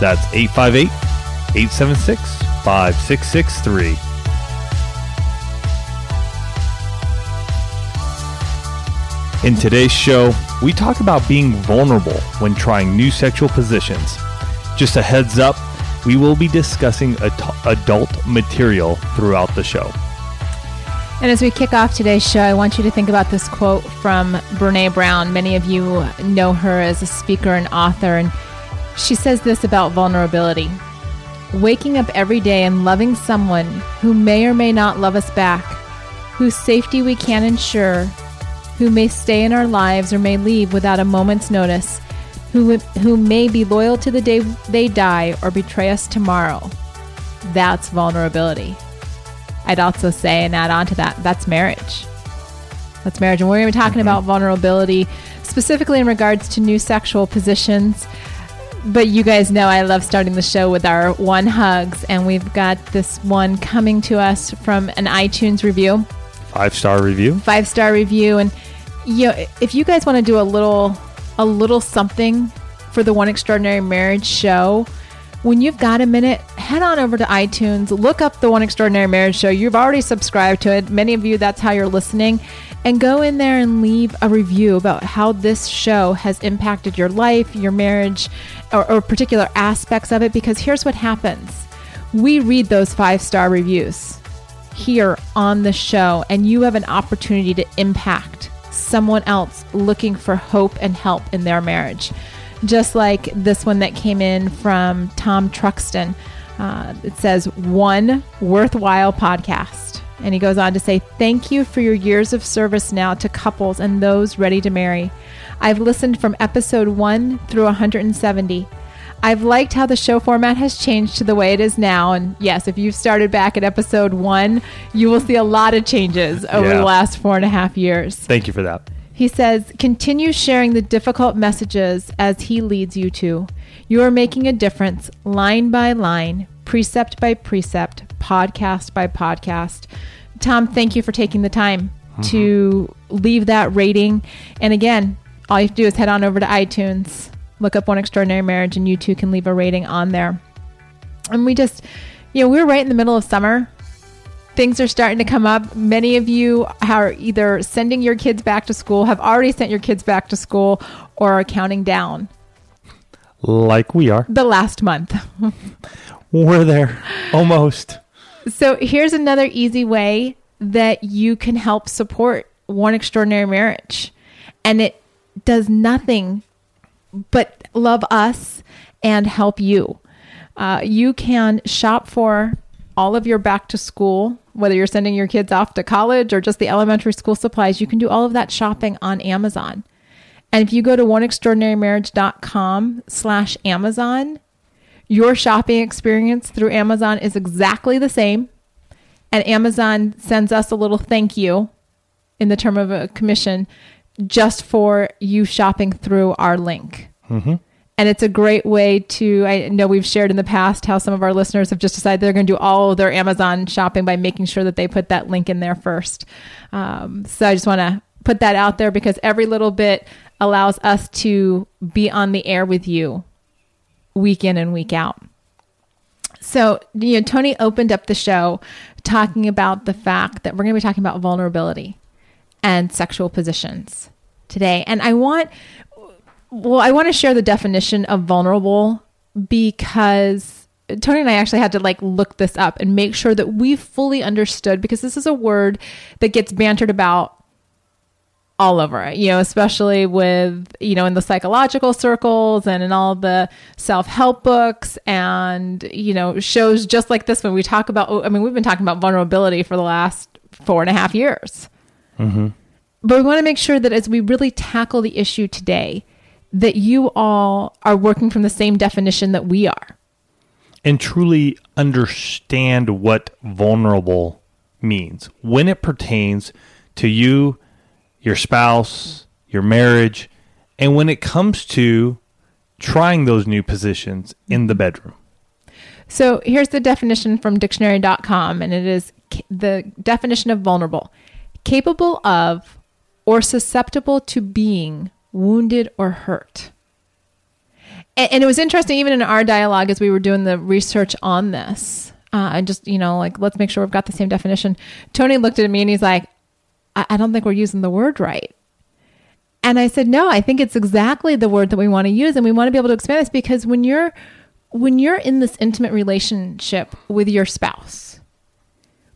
that's 858 876 5663. In today's show, we talk about being vulnerable when trying new sexual positions. Just a heads up, we will be discussing adult material throughout the show. And as we kick off today's show, I want you to think about this quote from Brene Brown. Many of you know her as a speaker and author, and she says this about vulnerability waking up every day and loving someone who may or may not love us back, whose safety we can't ensure, who may stay in our lives or may leave without a moment's notice, who, who may be loyal to the day they die or betray us tomorrow. That's vulnerability. I'd also say, and add on to that, that's marriage. That's marriage. And we're going to be talking mm-hmm. about vulnerability specifically in regards to new sexual positions. But you guys know I love starting the show with our one hugs, and we've got this one coming to us from an iTunes review. Five star review. Five star review, and you know, if you guys want to do a little, a little something for the One Extraordinary Marriage show, when you've got a minute, head on over to iTunes, look up the One Extraordinary Marriage Show. You've already subscribed to it. Many of you, that's how you're listening. And go in there and leave a review about how this show has impacted your life, your marriage, or, or particular aspects of it. Because here's what happens we read those five star reviews here on the show, and you have an opportunity to impact someone else looking for hope and help in their marriage just like this one that came in from Tom Truxton. Uh, it says, one worthwhile podcast. And he goes on to say, Thank you for your years of service now to couples and those ready to marry. I've listened from episode 1 through 170. I've liked how the show format has changed to the way it is now. And yes, if you've started back at episode 1, you will see a lot of changes over yeah. the last four and a half years. Thank you for that. He says, continue sharing the difficult messages as he leads you to. You are making a difference line by line, precept by precept, podcast by podcast. Tom, thank you for taking the time mm-hmm. to leave that rating. And again, all you have to do is head on over to iTunes, look up One Extraordinary Marriage, and you too can leave a rating on there. And we just, you know, we're right in the middle of summer things are starting to come up. Many of you are either sending your kids back to school, have already sent your kids back to school, or are counting down. Like we are. The last month. We're there. Almost. So here's another easy way that you can help support one extraordinary marriage. And it does nothing but love us and help you. Uh, you can shop for all of your back to school whether you're sending your kids off to college or just the elementary school supplies, you can do all of that shopping on Amazon. And if you go to oneextraordinarymarriage.com slash Amazon, your shopping experience through Amazon is exactly the same. And Amazon sends us a little thank you in the term of a commission just for you shopping through our link. Mm-hmm. And it's a great way to, I know we've shared in the past how some of our listeners have just decided they're going to do all their Amazon shopping by making sure that they put that link in there first. Um, so I just want to put that out there because every little bit allows us to be on the air with you week in and week out. So, you know, Tony opened up the show talking about the fact that we're going to be talking about vulnerability and sexual positions today. And I want well, I want to share the definition of vulnerable because Tony and I actually had to like look this up and make sure that we fully understood because this is a word that gets bantered about all over, it, you know, especially with, you know, in the psychological circles and in all the self help books and, you know, shows just like this when we talk about, I mean, we've been talking about vulnerability for the last four and a half years. Mm-hmm. But we want to make sure that as we really tackle the issue today, that you all are working from the same definition that we are. and truly understand what vulnerable means when it pertains to you, your spouse, your marriage, and when it comes to trying those new positions in the bedroom. So here's the definition from dictionary.com, and it is the definition of vulnerable capable of or susceptible to being wounded or hurt. And, and it was interesting, even in our dialogue as we were doing the research on this. Uh, and just, you know, like, let's make sure we've got the same definition. Tony looked at me and he's like, I, I don't think we're using the word right. And I said, no, I think it's exactly the word that we want to use. And we want to be able to expand this because when you're, when you're in this intimate relationship with your spouse,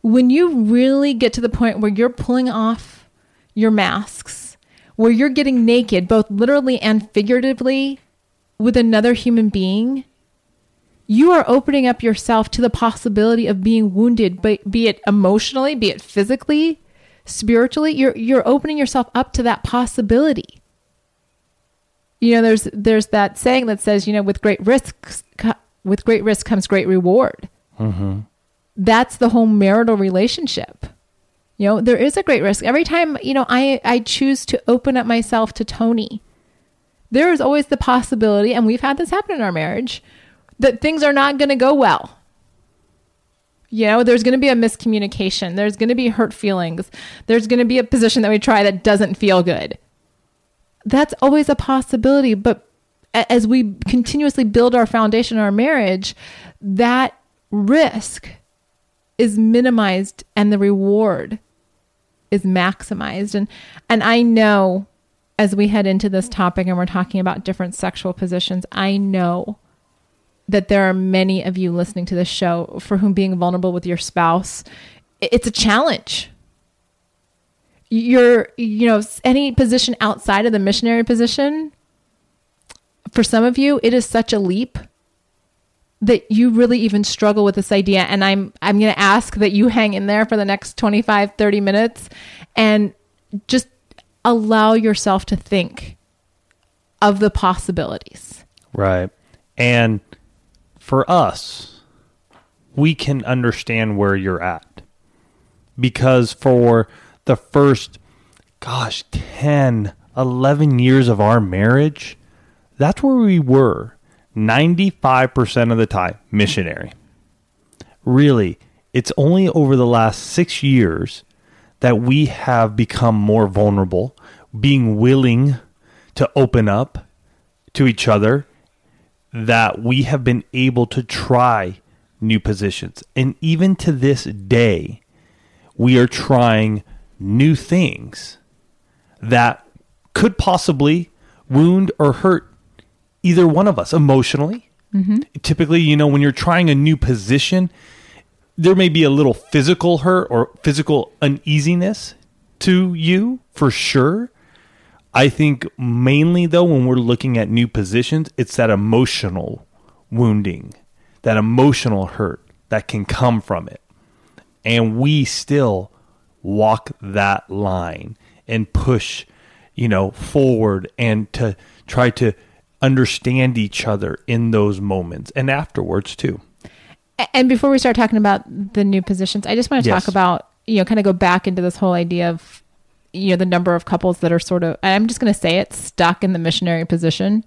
when you really get to the point where you're pulling off your masks, where you're getting naked, both literally and figuratively, with another human being, you are opening up yourself to the possibility of being wounded, be it emotionally, be it physically, spiritually. You're you're opening yourself up to that possibility. You know, there's there's that saying that says, you know, with great risks, with great risk comes great reward. Mm-hmm. That's the whole marital relationship. You know, there is a great risk. Every time, you know, I I choose to open up myself to Tony, there is always the possibility, and we've had this happen in our marriage, that things are not going to go well. You know, there's going to be a miscommunication. There's going to be hurt feelings. There's going to be a position that we try that doesn't feel good. That's always a possibility. But as we continuously build our foundation our marriage, that risk is minimized and the reward is maximized. And and I know as we head into this topic and we're talking about different sexual positions, I know that there are many of you listening to this show for whom being vulnerable with your spouse it's a challenge. You're you know any position outside of the missionary position for some of you it is such a leap that you really even struggle with this idea. And i'm i'm going to ask that you hang in there for the next 25 30 minutes and just allow yourself to think of the possibilities. Right. And for us, we can understand where you're at. Because for the first, gosh, 10, 11 years of our marriage, that's where we were 95% of the time missionary. Really, it's only over the last six years that we have become more vulnerable, being willing to open up to each other that we have been able to try new positions. And even to this day, we are trying new things that could possibly wound or hurt either one of us emotionally. Mm-hmm. Typically, you know, when you're trying a new position, there may be a little physical hurt or physical uneasiness to you for sure. I think mainly though when we're looking at new positions, it's that emotional wounding, that emotional hurt that can come from it. And we still walk that line and push, you know, forward and to try to understand each other in those moments and afterwards too. And before we start talking about the new positions, I just want to Yes. talk about, you know, kind of go back into this whole idea of, you know, the number of couples that are sort of, I'm just going to say it, stuck in the missionary position.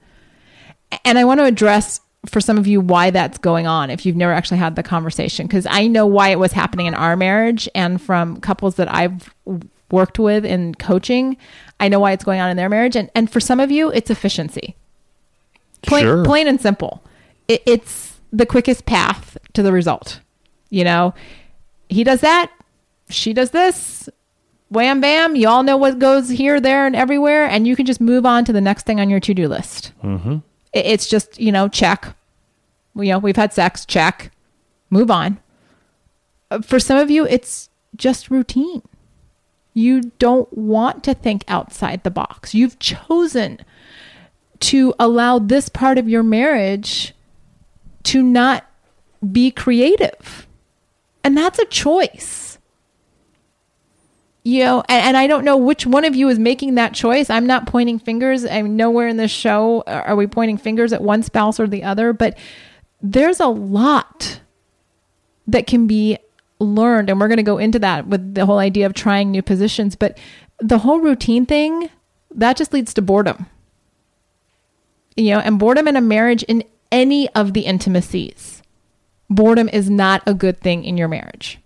And I want to address for some of you why that's going on if you've never actually had the conversation. Because I know why it was happening in our marriage and from couples that I've worked with in coaching, I know why it's going on in their marriage. And, and for some of you, it's efficiency plain, Sure. plain and simple. It, it's the quickest path to the result. You know, he does that, she does this, wham bam. You all know what goes here, there, and everywhere, and you can just move on to the next thing on your to do list. Mm-hmm. It, it's just you know, check. You know, we've had sex, check. Move on. Uh, For some of you, it's just routine. You don't want to think outside the box. You've chosen to allow this part of your marriage to not be creative. And that's a choice. You know, and, and I don't know which one of you is making that choice. I'm not pointing fingers. I'm nowhere in this show are we pointing fingers at one spouse or the other, but there's a lot that can be learned and we're going to go into that with the whole idea of trying new positions but the whole routine thing that just leads to boredom you know and boredom in a marriage in any of the intimacies boredom is not a good thing in your marriage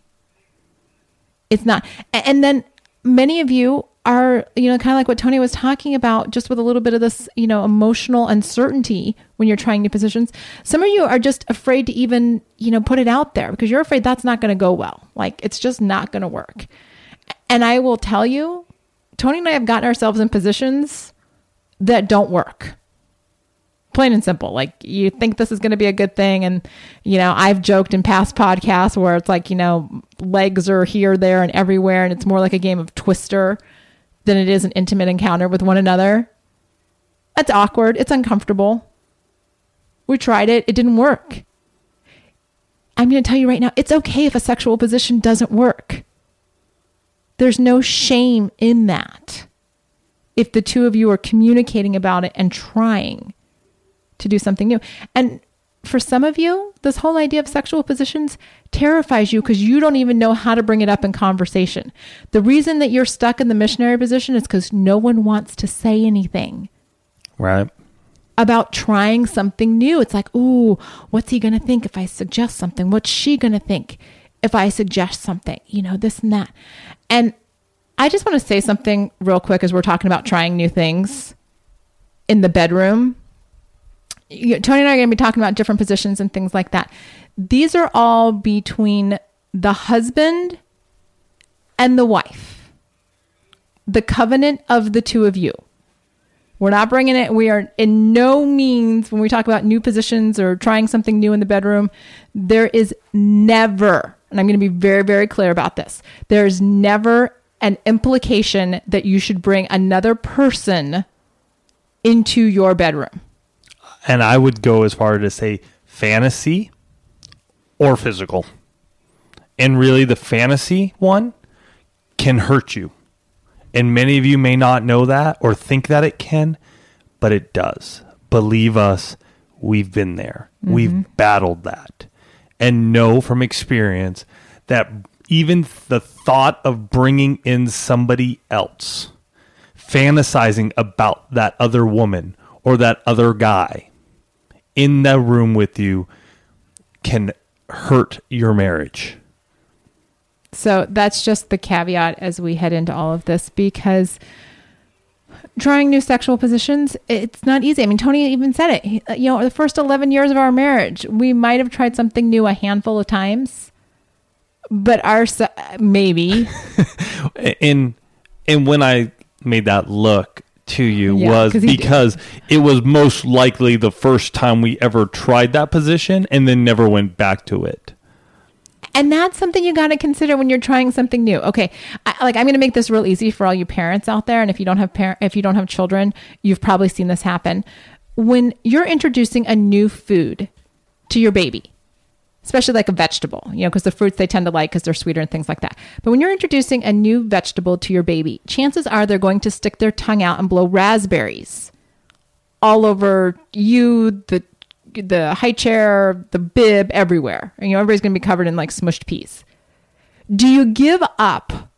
it's not and then many of you are you know kind of like what tony was talking about just with a little bit of this you know emotional uncertainty when you're trying new positions. Some of you are just afraid to even you know put it out there because you're afraid that's not going to go well. Like it's just not going to work. And i will tell you tony and i have gotten ourselves in positions that don't work plain and simple like you think this is going to be a good thing and you know i've joked in past podcasts where it's like you know legs are here there and everywhere and it's more like a game of twister than it is an intimate encounter with one another. That's awkward. It's uncomfortable. We tried it, it didn't work. I'm going to tell you right now it's okay if a sexual position doesn't work. There's no shame in that. If the two of you are communicating about it and trying to do something new. And for some of you, this whole idea of sexual positions terrifies you because you don't even know how to bring it up in conversation. The reason that you're stuck in the missionary position is because no one wants to say anything. Right. About trying something new. It's like, ooh, what's he going to think if I suggest something? What's she going to think if I suggest something? You know, this and that. And I just want to say something real quick as we're talking about trying new things in the bedroom Tony and I are going to be talking about different positions and things like that. These are all between the husband and the wife, the covenant of the two of you. We're not bringing it. We are in no means, when we talk about new positions or trying something new in the bedroom, there is never, and I'm going to be very, very clear about this, there's never an implication that you should bring another person into your bedroom and I would go as far as to say fantasy or physical. And really, the fantasy one can hurt you. And many of you may not know that or think that it can, but it does. Believe us, we've been there. Mm-hmm. We've battled that. And know from experience that even the thought of bringing in somebody else, fantasizing about that other woman or that other guy, in the room with you can hurt your marriage. So that's just the caveat as we head into all of this because trying new sexual positions, it's not easy. I mean, Tony even said it. Uh, you know, the first 11 years of our marriage, we might have tried something new a handful of times, but our uh, maybe. and and when I made that look, to you yeah, was because it was most likely the first time we ever tried that position and then never went back to it. And that's something you got to consider when you're trying something new. Okay, I, like I'm going to make this real easy for all you parents out there, and if you don't have parent, if you don't have children, you've probably seen this happen. When you're introducing a new food to your baby, especially like a vegetable, you know, because the fruits they tend to like because they're sweeter and things like that. But when you're introducing a new vegetable to your baby, chances are they're going to stick their tongue out and blow raspberries all over you, the the high chair, the bib, everywhere. And, you know, everybody's going to be covered in like smushed peas. Do you give up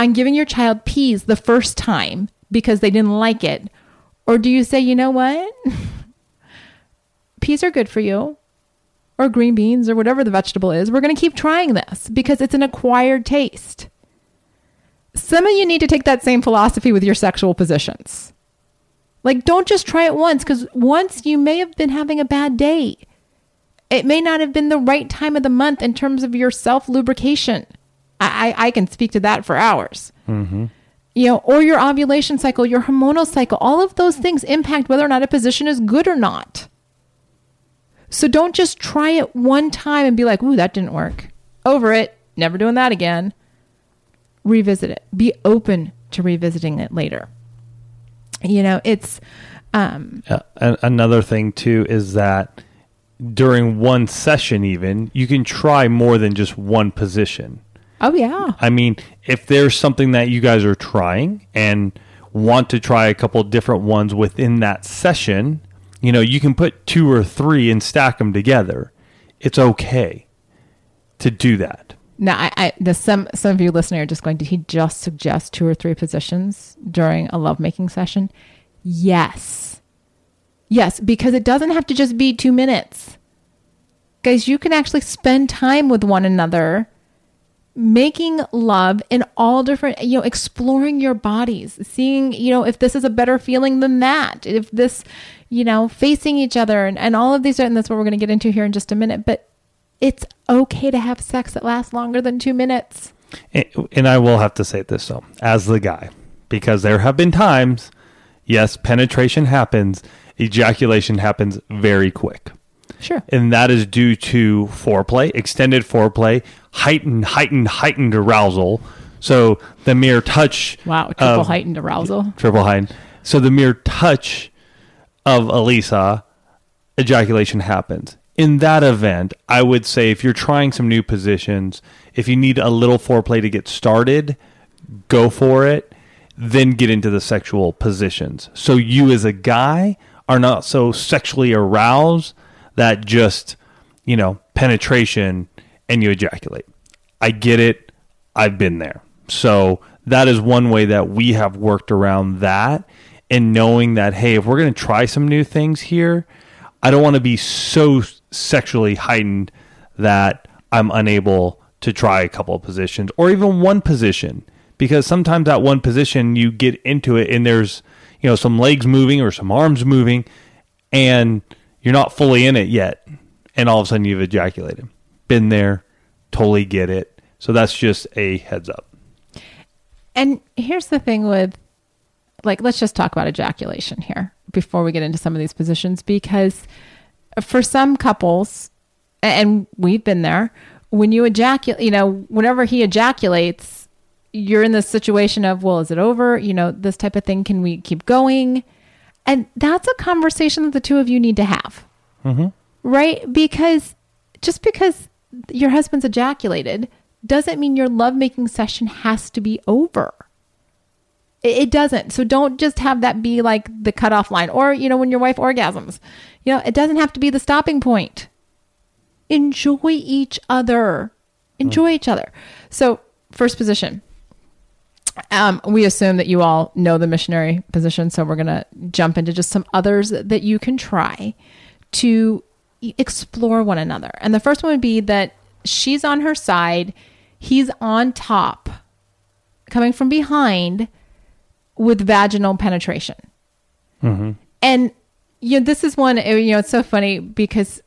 on giving your child peas the first time because they didn't like it? Or do you say, you know what? peas are good for you or green beans or whatever the vegetable is, we're going to keep trying this because it's an acquired taste. Some of you need to take that same philosophy with your sexual positions. Like, don't just try it once because once you may have been having a bad day. It may not have been the right time of the month in terms of your self lubrication. I, I, I, can speak to that for hours. Mm-hmm. You know, or your ovulation cycle, your hormonal cycle, all of those things impact whether or not a position is good or not. So don't just try it one time and be like, ooh, that didn't work. Over it. Never doing that again. Revisit it. Be open to revisiting it later. You know, it's. Um, uh, another thing, too, is that during one session, even, you can try more than just one position. Oh, yeah. I mean, if there's something that you guys are trying and want to try a couple different ones within that session, You know, you can put two or three and stack them together. It's okay to do that. Now, I, I the some some of you listening are just going to he just suggest two or three positions during a lovemaking session. Yes, yes, because it doesn't have to just be two minutes, guys. You can actually spend time with one another, making love in all different, you know, exploring your bodies, seeing, you know, if this is a better feeling than that, if this, you know, facing each other, and, and all of these, are and that's what we're going to get into here in just a minute, but it's okay to have sex that lasts longer than two minutes. And, and I will have to say this though, as the guy, because there have been times, yes, penetration happens, ejaculation happens very quick. Sure. And that is due to foreplay, extended foreplay, heightened, heightened, heightened arousal. So the mere touch. Wow, triple of- heightened arousal. Triple heightened. So the mere touch of Alisa, ejaculation happens. In that event, I would say if you're trying some new positions, if you need a little foreplay to get started, go for it. Then get into the sexual positions. So you as a guy are not so sexually aroused that just, you know, penetration and you ejaculate. I get it. I've been there. So that is one way that we have worked around that and knowing that, hey, if we're going to try some new things here, I don't want to be so sexually heightened that I'm unable to try a couple of positions or even one position. Because sometimes that one position you get into it and there's you know some legs moving or some arms moving and you're not fully in it yet. And all of a sudden you've ejaculated. Been there. Totally get it. So that's just a heads up. And here's the thing with, like, let's just talk about ejaculation here before we get into some of these positions, because for some couples, and we've been there, when you ejaculate, you know, whenever he ejaculates, you're in this situation of, well, is it over? You know, this type of thing. Can we keep going? And that's a conversation that the two of you need to have. Mm-hmm. Right? Because just because your husband's ejaculated doesn't mean your lovemaking session has to be over. It, doesn't. So don't just have that be like the cutoff line or, you know, when your wife orgasms. You know, it doesn't have to be the stopping point. Enjoy each other. Enjoy each other. So, first position. Um, we assume that you all know the missionary position, so we're going to jump into just some others that you can try to explore one another. And the first one would be that she's on her side, he's on top, coming from behind with vaginal penetration. And you know, this is one. uh, You know, it's so funny because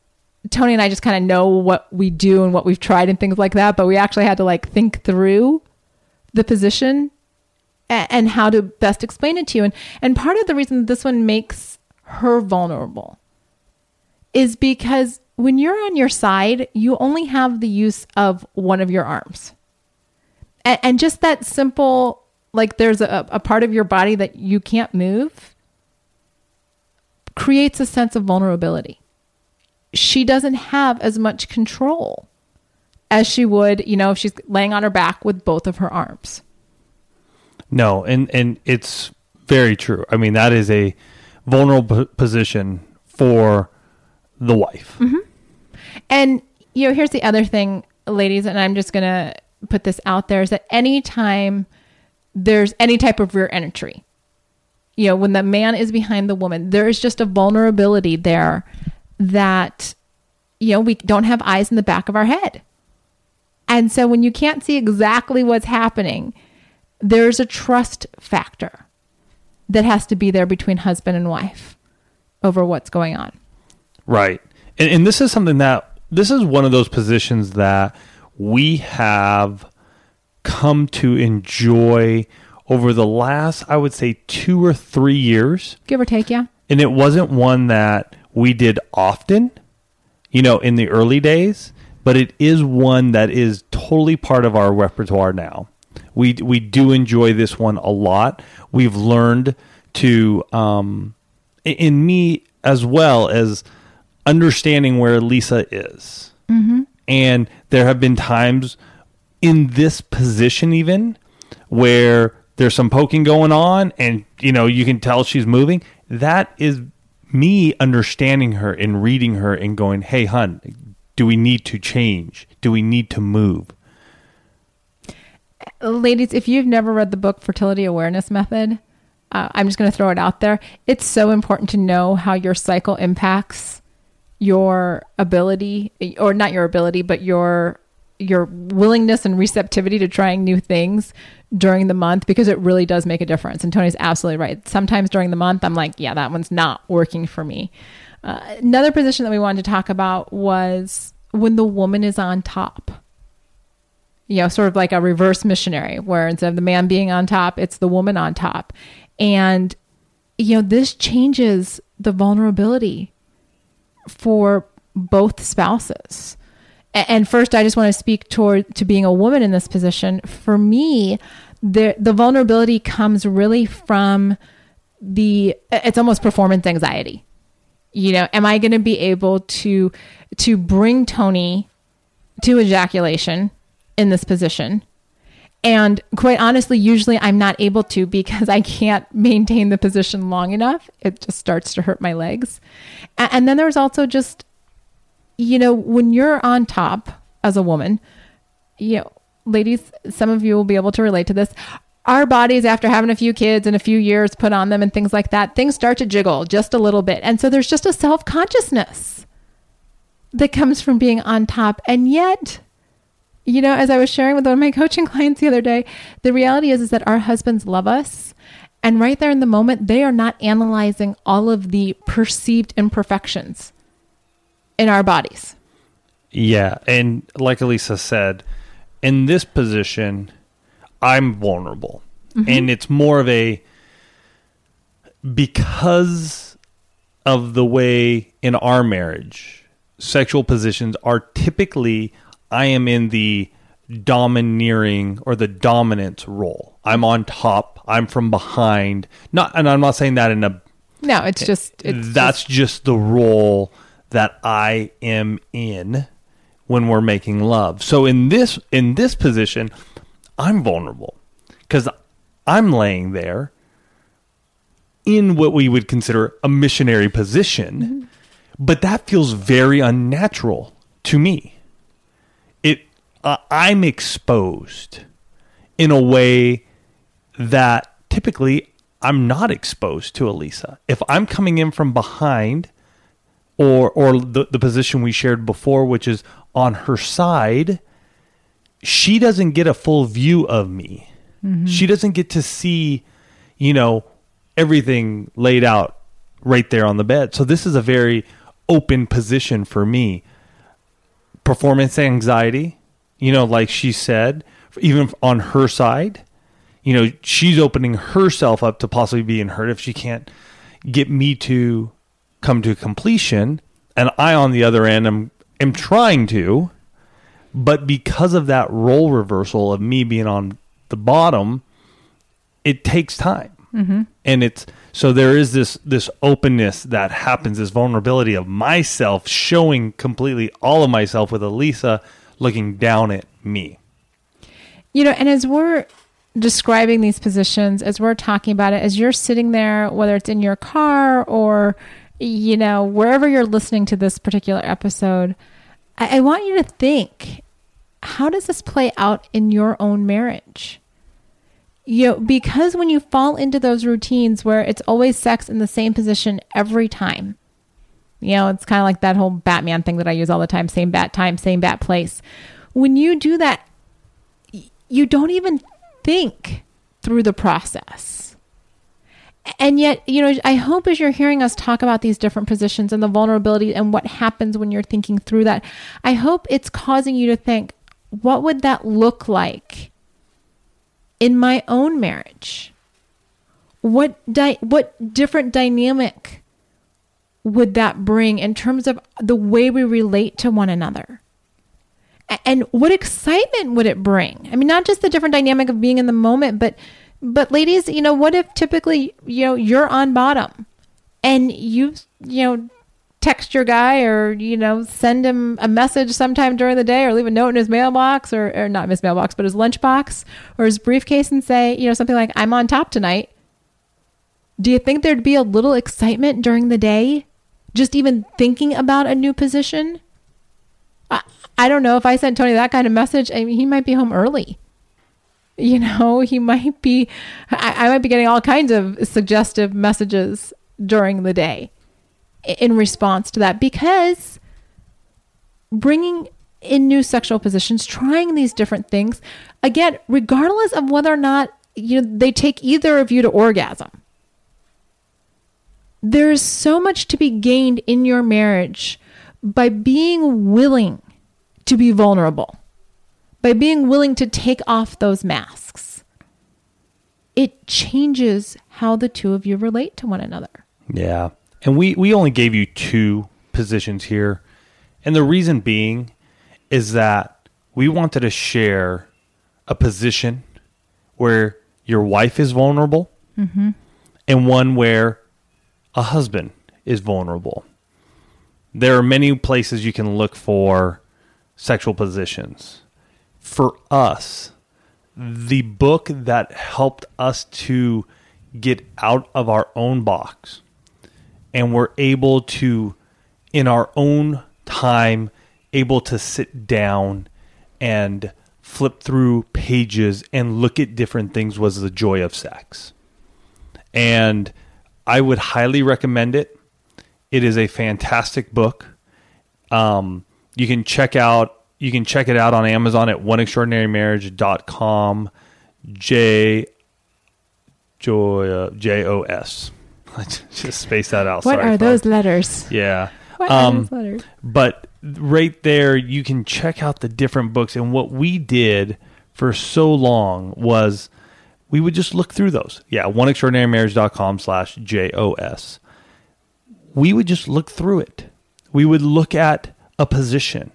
Tony and I just kind of know what we do and what we've tried and things like that, but we actually had to like think through the position a- and how to best explain it to you. And and part of the reason this one makes her vulnerable is because when you're on your side, you only have the use of one of your arms. And, and just that simple, like there's a, a part of your body that you can't move, creates a sense of vulnerability. She doesn't have as much control as she would, you know, if she's laying on her back with both of her arms. No, and and it's very true. I mean, that is a vulnerable position for the wife. Mm-hmm. And you know, here's the other thing, ladies, and I'm just gonna put this out there is that anytime there's any type of rear entry, you know, when the man is behind the woman, there is just a vulnerability there that you know we don't have eyes in the back of our head. And so when you can't see exactly what's happening, there's a trust factor that has to be there between husband and wife over what's going on. Right. And, and this is something that this is one of those positions that we have come to enjoy over the last, I would say, two or three years. Give or take, yeah. And it wasn't one that we did often, you know, in the early days, but it is one that is totally part of our repertoire now. We we do enjoy this one a lot. We've learned to um in- in me as well as understanding where Lisa is. And there have been times in this position even where there's some poking going on and you know you can tell she's moving that is me understanding her and reading her and going, "Hey, hun, do we need to change? Do we need to move?" ladies, if you've never read the book Fertility Awareness Method, uh, I'm just going to throw it out there. It's so important to know how your cycle impacts your ability, or not your ability, but your your willingness and receptivity to trying new things during the month because it really does make a difference. And Tony's absolutely right. Sometimes during the month, I'm like, yeah, that one's not working for me. Uh, another position that we wanted to talk about was when the woman is on top you know, sort of like a reverse missionary, where instead of the man being on top, it's the woman on top. And, you know, this changes the vulnerability for both spouses. And first, I just want to speak toward to being a woman in this position. For me, the the vulnerability comes really from the it's almost performance anxiety. You know, am I going to be able to to bring Tony to ejaculation in this position. And quite honestly, usually I'm not able to because I can't maintain the position long enough. It just starts to hurt my legs. And then there's also just, you know, when you're on top as a woman, you know, ladies, some of you will be able to relate to this. Our bodies, after having a few kids and a few years put on them and things like that, things start to jiggle just a little bit. And so there's just a self consciousness that comes from being on top. And yet, you know, as I was sharing with one of my coaching clients the other day, the reality is, is that our husbands love us. And right there in the moment, they are not analyzing all of the perceived imperfections in our bodies. Yeah. And like Alisa said, in this position, I'm vulnerable. Mm-hmm. And it's more of a because of the way in our marriage, sexual positions are typically I am in the domineering or the dominant role. I'm on top. I'm from behind. Not, and I'm not saying that in a. No, it's just. It's that's just, just the role that I am in when we're making love. So in this in this position, I'm vulnerable because I'm laying there in what we would consider a missionary position, mm-hmm. but that feels very unnatural to me uh, I'm exposed in a way that typically I'm not exposed to Alisa. If I'm coming in from behind, or or the, the position we shared before, which is on her side, she doesn't get a full view of me. Mm-hmm. She doesn't get to see, you know, everything laid out right there on the bed. So this is a very open position for me. Performance anxiety, you know, like she said, even on her side, you know, she's opening herself up to possibly being hurt if she can't get me to come to completion. And I, on the other end, am, am trying to, but because of that role reversal of me being on the bottom, it takes time. Mm-hmm. And it's so there is this this openness that happens, this vulnerability of myself showing completely all of myself with Alisa looking down at me. You know, and as we're describing these positions, as we're talking about it, as you're sitting there, whether it's in your car or, you know, wherever you're listening to this particular episode, I, I want you to think how does this play out in your own marriage? you know, because when you fall into those routines where it's always sex in the same position every time, you know, it's kind of like that whole Batman thing that I use all the time same bat time, same bat place. When you do that, you don't even think through the process. And yet, you know, I hope as you're hearing us talk about these different positions and the vulnerability and what happens when you're thinking through that, I hope it's causing you to think, what would that look like in my own marriage? What di- what different dynamic would that bring in terms of the way we relate to one another? And what excitement would it bring? I mean, not just the different dynamic of being in the moment, but but ladies, you know, what if typically, you know, you're on bottom and you, you know, text your guy or, you know, send him a message sometime during the day or leave a note in his mailbox or, or not his mailbox, but his lunchbox or his briefcase and say, you know, something like, I'm on top tonight Do you think there'd be a little excitement during the day? Just even thinking about a new position? I, I don't know. If I sent Tony that kind of message, I mean, he might be home early. You know, he might be, I, I might be getting all kinds of suggestive messages during the day in response to that because bringing in new sexual positions, trying these different things, again, regardless of whether or not you know they take either of you to orgasm. There's so much to be gained in your marriage by being willing to be vulnerable, by being willing to take off those masks. It changes how the two of you relate to one another. Yeah. And we, we only gave you two positions here. And the reason being is that we wanted to share a position where your wife is vulnerable mm-hmm. and one where a husband is vulnerable. There are many places you can look for sexual positions. For us, the book that helped us to get out of our own box and we're able to in our own time able to sit down and flip through pages and look at different things was the joy of sex. And i would highly recommend it. It is a fantastic book. Um, you can check out you can check it out on amazon at oneextraordinarymarriage.com j joy uh, j-o-s I just space that out What Sorry, are folks. those letters? yeah. What Um, are those letters? but right there you can check out the different books and what we did for so long was we would just look through those. Yeah oneextraordinarymarriage.com slash jos we would just look through it. We would look at a position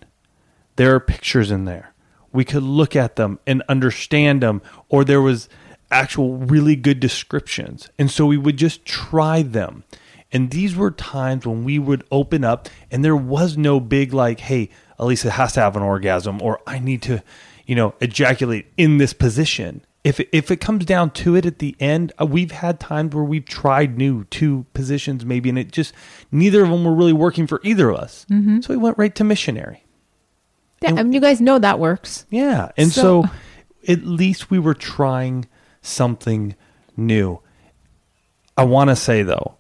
there are pictures in there. We could look at them and understand them or there was actual really good descriptions. And so we would just try them. And these were times when we would open up and there was no big like hey alisa has to have an orgasm or i need to you know ejaculate in this position. If it, if it comes down to it at the end uh, we've had times where we've tried new two positions maybe and it just neither of them were really working for either of us. So we went right to missionary Yeah, I mean, you guys know that works. yeah. And so, So- at least we were trying something new. I want to say, though,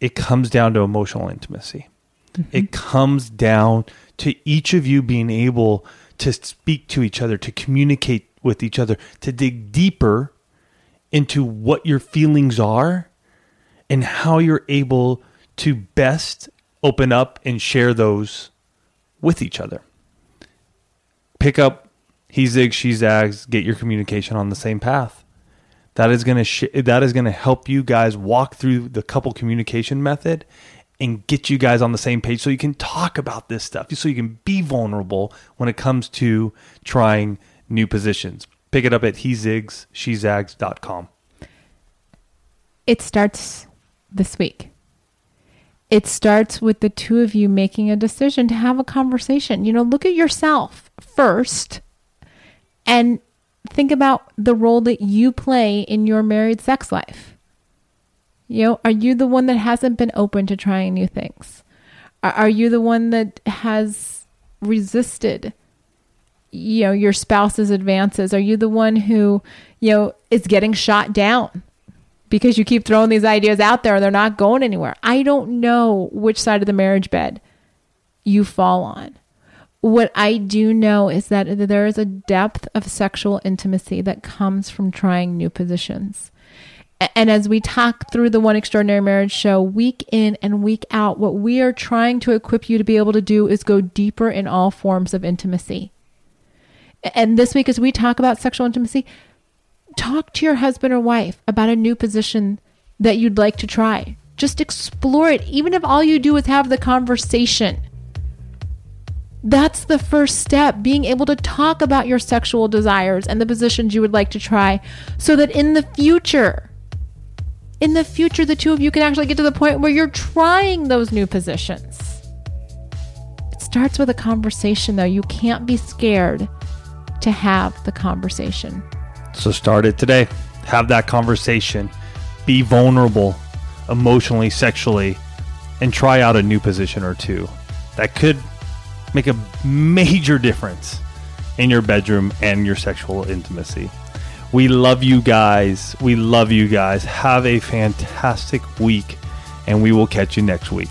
it comes down to emotional intimacy. Mm-hmm. It comes down to each of you being able to speak to each other, to communicate with each other, to dig deeper into what your feelings are and how you're able to best open up and share those with each other pick up he zigs she zags get your communication on the same path. That is going to sh- that is going to help you guys walk through the couple communication method and get you guys on the same page so you can talk about this stuff so you can be vulnerable when it comes to trying new positions. Pick it up at he zigs she zags.com It starts this week. It starts with the two of you making a decision to have a conversation. You know, look at yourself first and think about the role that you play in your married sex life. You know, are you the one that hasn't been open to trying new things? Are, you the one that has resisted, you know, your spouse's advances? Are you the one who, you know, is getting shot down because you keep throwing these ideas out there and they're not going anywhere? I don't know which side of the marriage bed you fall on. What I do know is that there is a depth of sexual intimacy that comes from trying new positions. And as we talk through the One Extraordinary Marriage show week in and week out, what we are trying to equip you to be able to do is go deeper in all forms of intimacy. And this week, as we talk about sexual intimacy, talk to your husband or wife about a new position that you'd like to try. Just explore it, even if all you do is have the conversation. That's the first step, being able to talk about your sexual desires and the positions you would like to try so that in the future, in the future, the two of you can actually get to the point where you're trying those new positions. It starts with a conversation, though. You can't be scared to have the conversation. So start it today. Have that conversation. Be vulnerable. emotionally, sexually, and try out a new position or two. That could make a major difference in your bedroom and your sexual intimacy. We love you guys. We love you guys. Have a fantastic week, and we will catch you next week.